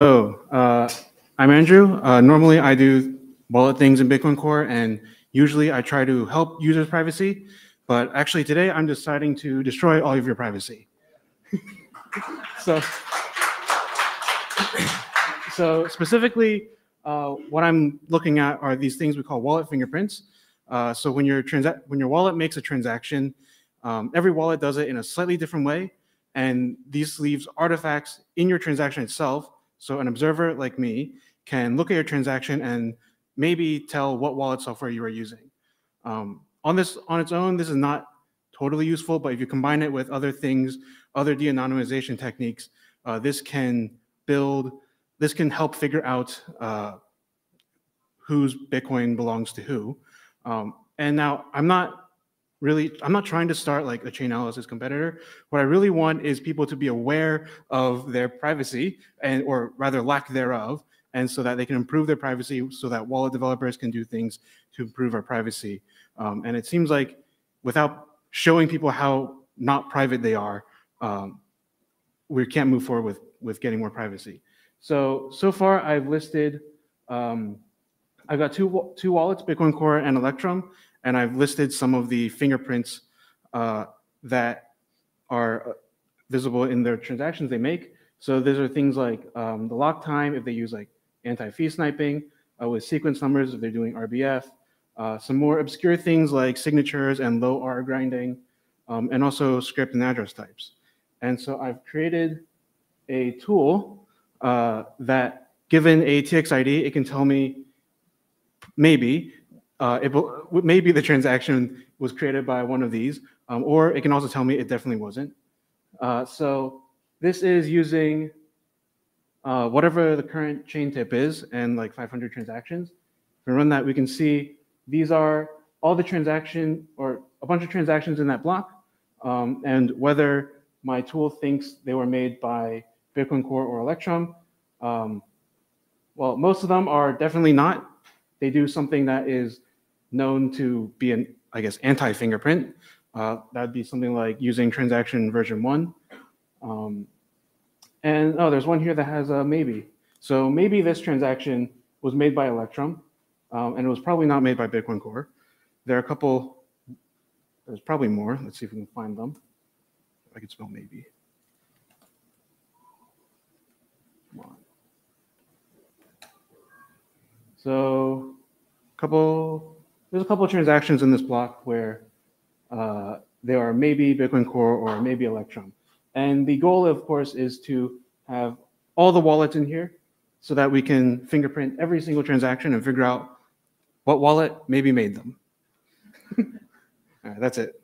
Oh, uh, I'm Andrew. Uh, normally, I do wallet things in Bitcoin Core, and usually I try to help users' privacy. But actually, today I'm deciding to destroy all of your privacy. so, so specifically, uh, what I'm looking at are these things we call wallet fingerprints. Uh, so when your when your wallet makes a transaction, um, every wallet does it in a slightly different way, and these leaves artifacts in your transaction itself. So an observer like me can look at your transaction and maybe tell what wallet software you are using. Um, on this on its own, this is not totally useful, but if you combine it with other things, other de-anonymization techniques, uh, this can build, this can help figure out uh, whose Bitcoin belongs to who. Um, and now I'm not really, I'm not trying to start like a Chainalysis competitor. What I really want is people to be aware of their privacy and, or rather lack thereof, and so that they can improve their privacy so that wallet developers can do things to improve our privacy. Um, and it seems like without showing people how not private they are, um, we can't move forward with, with getting more privacy. So, so far I've listed, um, I've got two, two wallets, Bitcoin Core and Electrum, and I've listed some of the fingerprints uh, that are uh, visible in their transactions they make. So these are things like um, the lock time, if they use like anti-fee sniping, uh, with sequence numbers, if they're doing RBF, uh, some more obscure things like signatures and low R grinding, um, and also script and address types. And so I've created a tool uh, that, given a TXID, it can tell me maybe uh, it maybe the transaction was created by one of these, um, or it can also tell me it definitely wasn't. Uh, so this is using uh, whatever the current chain tip is and like 500 transactions. If we run that, we can see these are all the transaction or a bunch of transactions in that block um, and whether my tool thinks they were made by Bitcoin Core or Electrum. Um, well, most of them are definitely not. They do something that is known to be an, I guess, anti-fingerprint. Uh, that'd be something like using transaction version one. Um, and oh, there's one here that has a maybe. So maybe this transaction was made by Electrum, um, and it was probably not made by Bitcoin Core. There are a couple, there's probably more. Let's see if we can find them. I could spell maybe. Come on. So, couple there's a couple of transactions in this block where uh, there are maybe Bitcoin Core or maybe Electrum. And the goal, of course, is to have all the wallets in here so that we can fingerprint every single transaction and figure out what wallet maybe made them. all right, that's it.